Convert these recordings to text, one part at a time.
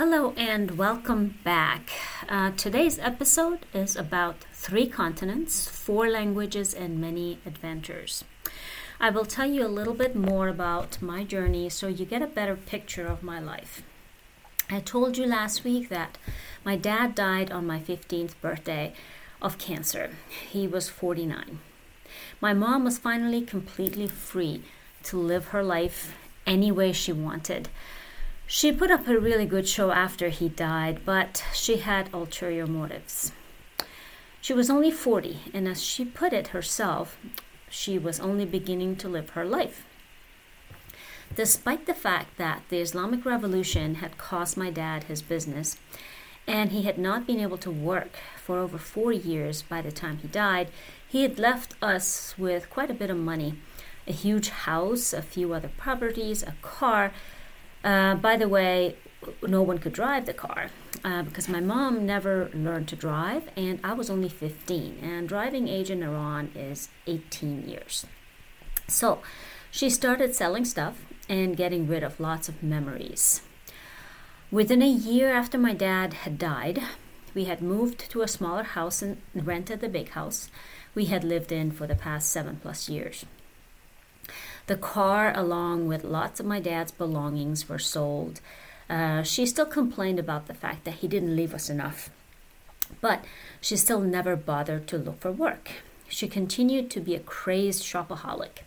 Hello and welcome back. Uh, today's episode is about three continents, four languages, and many adventures. I will tell you a little bit more about my journey so you get a better picture of my life. I told you last week that my dad died on my 15th birthday of cancer. He was 49. My mom was finally completely free to live her life any way she wanted. She put up a really good show after he died, but she had ulterior motives. She was only 40, and as she put it herself, she was only beginning to live her life. Despite the fact that the Islamic Revolution had cost my dad his business, and he had not been able to work for over four years by the time he died, he had left us with quite a bit of money a huge house, a few other properties, a car, uh, by the way, no one could drive the car uh, because my mom never learned to drive, and I was only 15, and driving age in Iran is 18 years. So she started selling stuff and getting rid of lots of memories. Within a year after my dad had died, we had moved to a smaller house and rented the big house we had lived in for the past seven plus years. The car, along with lots of my dad's belongings, were sold. Uh, she still complained about the fact that he didn't leave us enough, but she still never bothered to look for work. She continued to be a crazed shopaholic,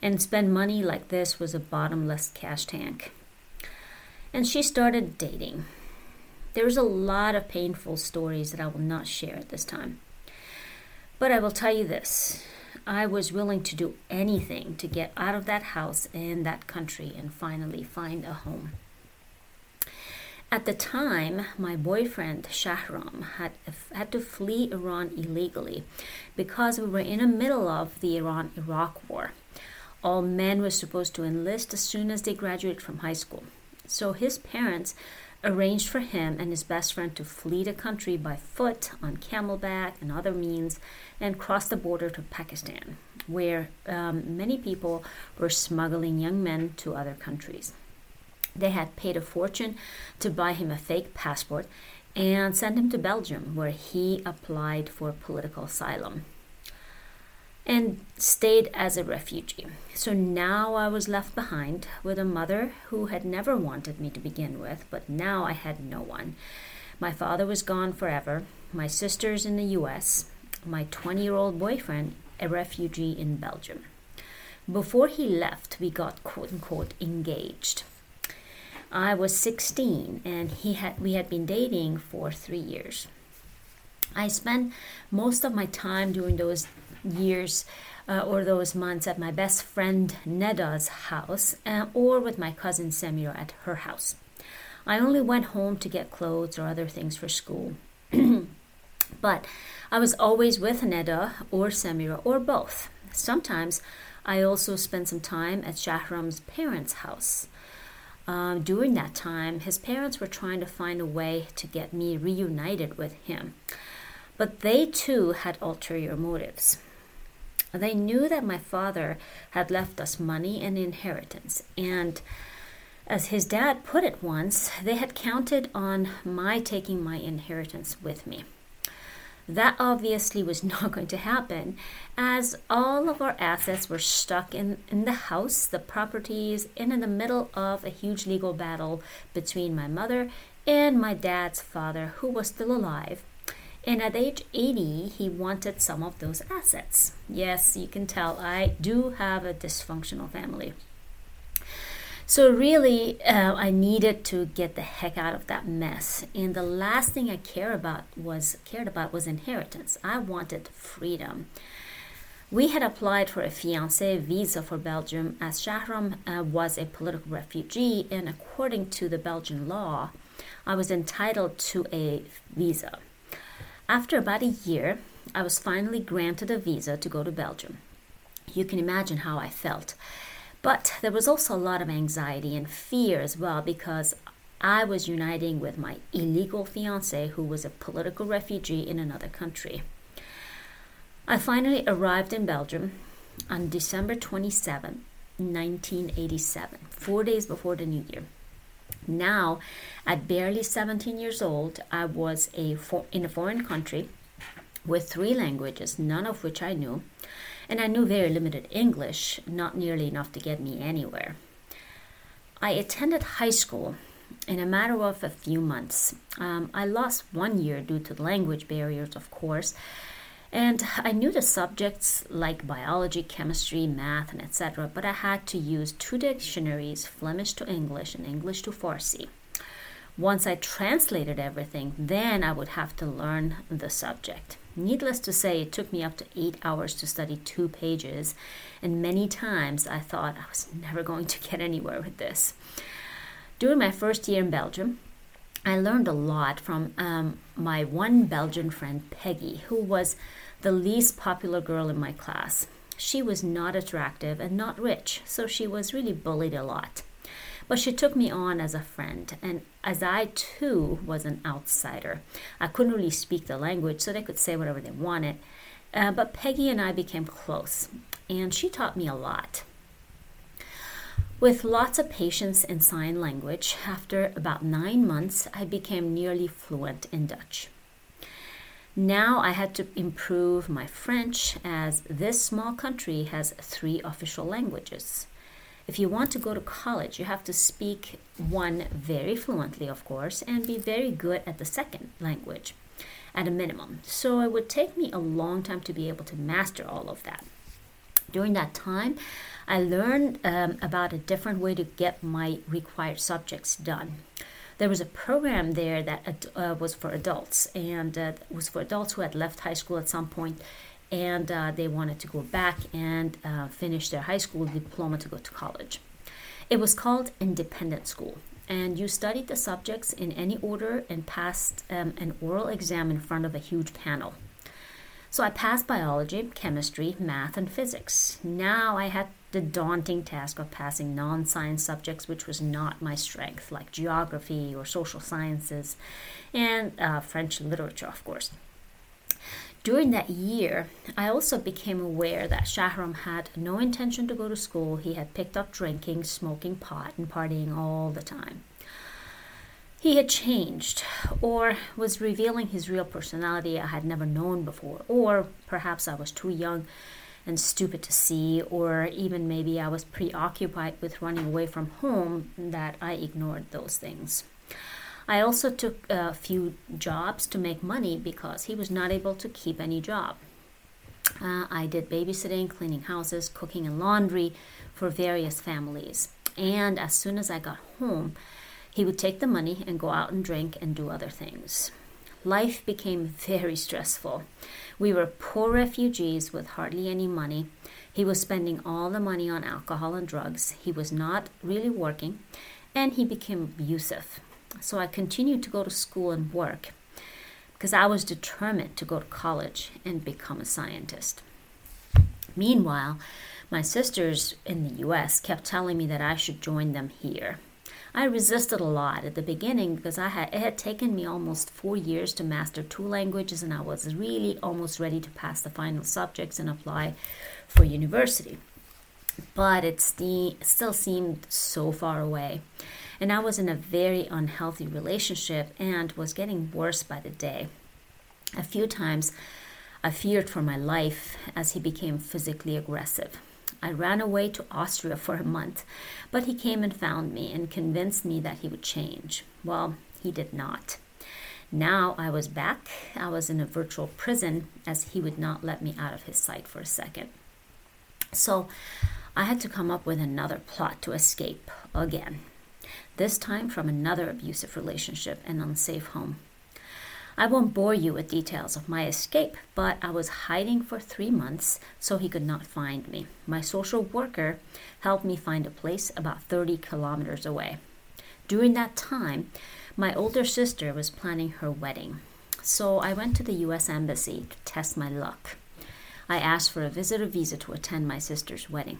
and spend money like this was a bottomless cash tank. And she started dating. There's a lot of painful stories that I will not share at this time. But I will tell you this I was willing to do anything to get out of that house and that country and finally find a home. At the time, my boyfriend Shahram had had to flee Iran illegally because we were in the middle of the Iran-Iraq war. All men were supposed to enlist as soon as they graduated from high school. So his parents arranged for him and his best friend to flee the country by foot, on camelback, and other means, and cross the border to Pakistan, where um, many people were smuggling young men to other countries. They had paid a fortune to buy him a fake passport and sent him to Belgium, where he applied for political asylum and stayed as a refugee. So now I was left behind with a mother who had never wanted me to begin with, but now I had no one. My father was gone forever, my sisters in the US, my 20 year old boyfriend, a refugee in Belgium. Before he left, we got quote unquote engaged. I was 16 and he had we had been dating for 3 years. I spent most of my time during those years uh, or those months at my best friend Neda's house uh, or with my cousin Samira at her house. I only went home to get clothes or other things for school. but I was always with Neda or Samira or both. Sometimes I also spent some time at Shahram's parents' house. Um, during that time, his parents were trying to find a way to get me reunited with him. But they too had ulterior motives. They knew that my father had left us money and inheritance, and as his dad put it once, they had counted on my taking my inheritance with me. That obviously was not going to happen, as all of our assets were stuck in, in the house, the properties, and in the middle of a huge legal battle between my mother and my dad's father, who was still alive, and at age 80, he wanted some of those assets. Yes, you can tell I do have a dysfunctional family. So really, uh, I needed to get the heck out of that mess. And the last thing I cared about was cared about was inheritance. I wanted freedom. We had applied for a fiancé visa for Belgium as Shahram uh, was a political refugee, and according to the Belgian law, I was entitled to a visa. After about a year, I was finally granted a visa to go to Belgium. You can imagine how I felt. But there was also a lot of anxiety and fear as well because I was uniting with my illegal fiance who was a political refugee in another country. I finally arrived in Belgium on December 27, 1987, four days before the New Year. Now, at barely 17 years old, I was a for- in a foreign country with three languages, none of which I knew, and I knew very limited English, not nearly enough to get me anywhere. I attended high school in a matter of a few months. Um, I lost one year due to language barriers, of course, and I knew the subjects like biology, chemistry, math, and etc., but I had to use two dictionaries Flemish to English and English to Farsi. Once I translated everything, then I would have to learn the subject. Needless to say, it took me up to eight hours to study two pages, and many times I thought I was never going to get anywhere with this. During my first year in Belgium, I learned a lot from um, my one Belgian friend, Peggy, who was the least popular girl in my class. She was not attractive and not rich, so she was really bullied a lot. But she took me on as a friend, and as I too was an outsider, I couldn't really speak the language, so they could say whatever they wanted. Uh, but Peggy and I became close, and she taught me a lot. With lots of patience in sign language, after about nine months, I became nearly fluent in Dutch. Now I had to improve my French as this small country has three official languages. If you want to go to college, you have to speak one very fluently, of course, and be very good at the second language at a minimum. So it would take me a long time to be able to master all of that. During that time, I learned um, about a different way to get my required subjects done there was a program there that uh, was for adults and uh, was for adults who had left high school at some point and uh, they wanted to go back and uh, finish their high school diploma to go to college. It was called Independent School, and you studied the subjects in any order and passed um, an oral exam in front of a huge panel. So I passed biology, chemistry, math, and physics. Now I had the daunting task of passing non science subjects, which was not my strength, like geography or social sciences, and uh, French literature, of course. During that year, I also became aware that Shahram had no intention to go to school. He had picked up drinking, smoking pot, and partying all the time. He had changed, or was revealing his real personality I had never known before, or perhaps I was too young and stupid to see, or even maybe I was preoccupied with running away from home that I ignored those things. I also took a few jobs to make money because he was not able to keep any job. Uh, I did babysitting, cleaning houses, cooking, and laundry for various families. And as soon as I got home, he would take the money and go out and drink and do other things. Life became very stressful. We were poor refugees with hardly any money. He was spending all the money on alcohol and drugs. He was not really working, and he became abusive. So I continued to go to school and work because I was determined to go to college and become a scientist. Meanwhile, my sisters in the US kept telling me that I should join them here. I resisted a lot at the beginning because I had it had taken me almost four years to master two languages and I was really almost ready to pass the final subjects and apply for university. But it still seemed so far away. And I was in a very unhealthy relationship and was getting worse by the day. A few times I feared for my life as he became physically aggressive. I ran away to Austria for a month, but he came and found me and convinced me that he would change. Well, he did not. Now I was back. I was in a virtual prison as he would not let me out of his sight for a second. So I had to come up with another plot to escape again, this time from another abusive relationship and unsafe home. I won't bore you with details of my escape, but I was hiding for three months so he could not find me. My social worker helped me find a place about 30 kilometers away. During that time, my older sister was planning her wedding, so I went to the US Embassy to test my luck. I asked for a visitor visa to attend my sister's wedding.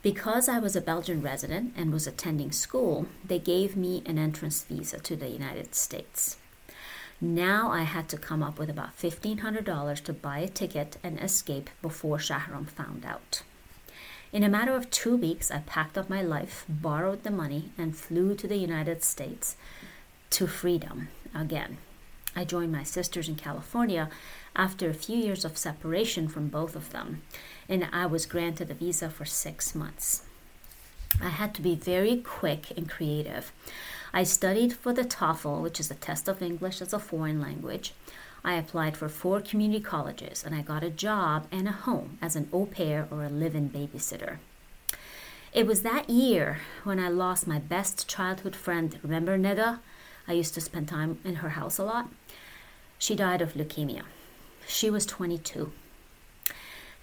Because I was a Belgian resident and was attending school, they gave me an entrance visa to the United States. Now I had to come up with about $1,500 to buy a ticket and escape before Shahram found out. In a matter of two weeks, I packed up my life, borrowed the money, and flew to the United States to freedom again. I joined my sisters in California after a few years of separation from both of them, and I was granted a visa for six months. I had to be very quick and creative. I studied for the TOEFL, which is a test of English as a foreign language. I applied for four community colleges and I got a job and a home as an au pair or a live in babysitter. It was that year when I lost my best childhood friend. Remember Neda? I used to spend time in her house a lot. She died of leukemia. She was 22.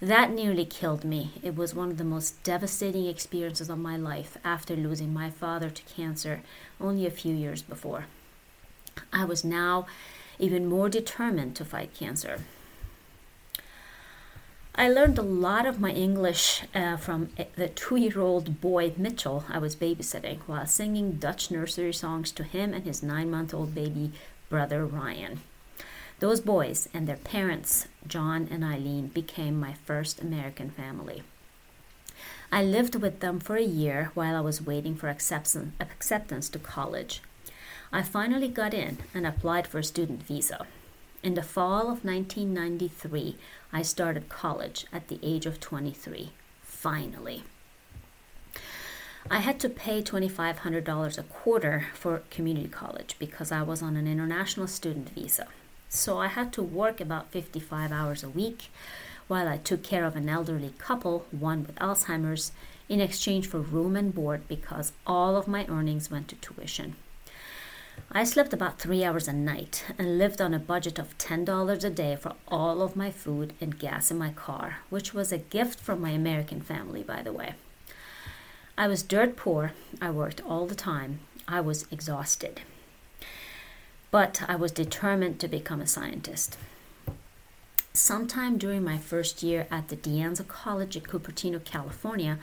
That nearly killed me. It was one of the most devastating experiences of my life after losing my father to cancer only a few years before. I was now even more determined to fight cancer. I learned a lot of my English uh, from the two year old boy Mitchell I was babysitting while singing Dutch nursery songs to him and his nine month old baby brother Ryan. Those boys and their parents, John and Eileen, became my first American family. I lived with them for a year while I was waiting for acceptance to college. I finally got in and applied for a student visa. In the fall of 1993, I started college at the age of 23. Finally. I had to pay $2,500 a quarter for community college because I was on an international student visa. So I had to work about 55 hours a week while I took care of an elderly couple, one with Alzheimer's, in exchange for room and board because all of my earnings went to tuition. I slept about three hours a night and lived on a budget of $10 a day for all of my food and gas in my car, which was a gift from my American family, by the way. I was dirt poor. I worked all the time. I was exhausted. But I was determined to become a scientist. Sometime during my first year at the De Anza College at Cupertino, California,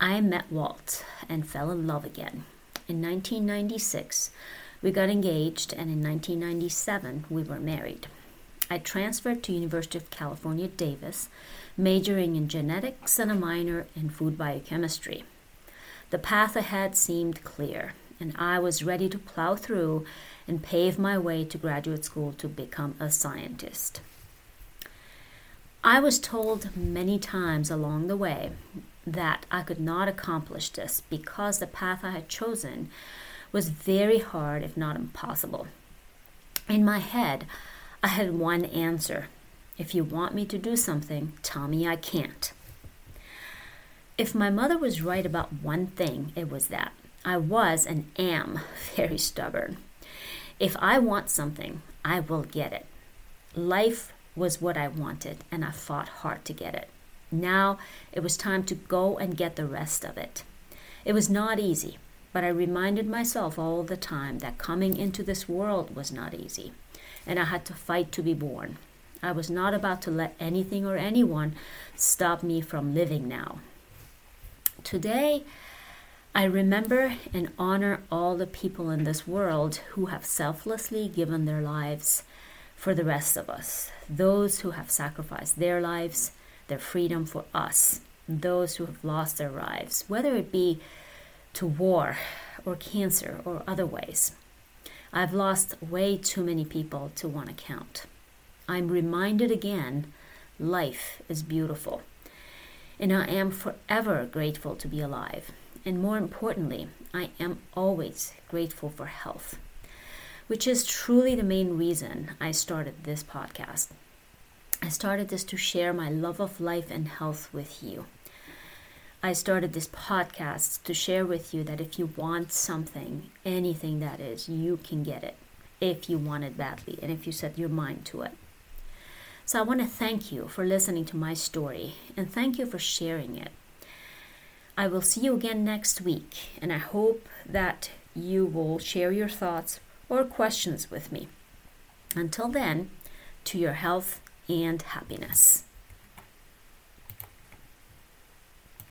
I met Walt and fell in love again. In 1996, we got engaged, and in 1997 we were married. I transferred to University of California, Davis, majoring in genetics and a minor in food biochemistry. The path ahead seemed clear, and I was ready to plow through and pave my way to graduate school to become a scientist. I was told many times along the way that I could not accomplish this because the path I had chosen was very hard, if not impossible. In my head, I had one answer if you want me to do something, tell me I can't. If my mother was right about one thing, it was that I was and am very stubborn. If I want something, I will get it. Life was what I wanted, and I fought hard to get it. Now it was time to go and get the rest of it. It was not easy. But I reminded myself all the time that coming into this world was not easy, and I had to fight to be born. I was not about to let anything or anyone stop me from living now. Today, I remember and honor all the people in this world who have selflessly given their lives for the rest of us, those who have sacrificed their lives, their freedom for us, those who have lost their lives, whether it be to war or cancer or other ways. I've lost way too many people to want to count. I'm reminded again life is beautiful. And I am forever grateful to be alive. And more importantly, I am always grateful for health, which is truly the main reason I started this podcast. I started this to share my love of life and health with you. I started this podcast to share with you that if you want something, anything that is, you can get it if you want it badly and if you set your mind to it. So I want to thank you for listening to my story and thank you for sharing it. I will see you again next week, and I hope that you will share your thoughts or questions with me. Until then, to your health and happiness.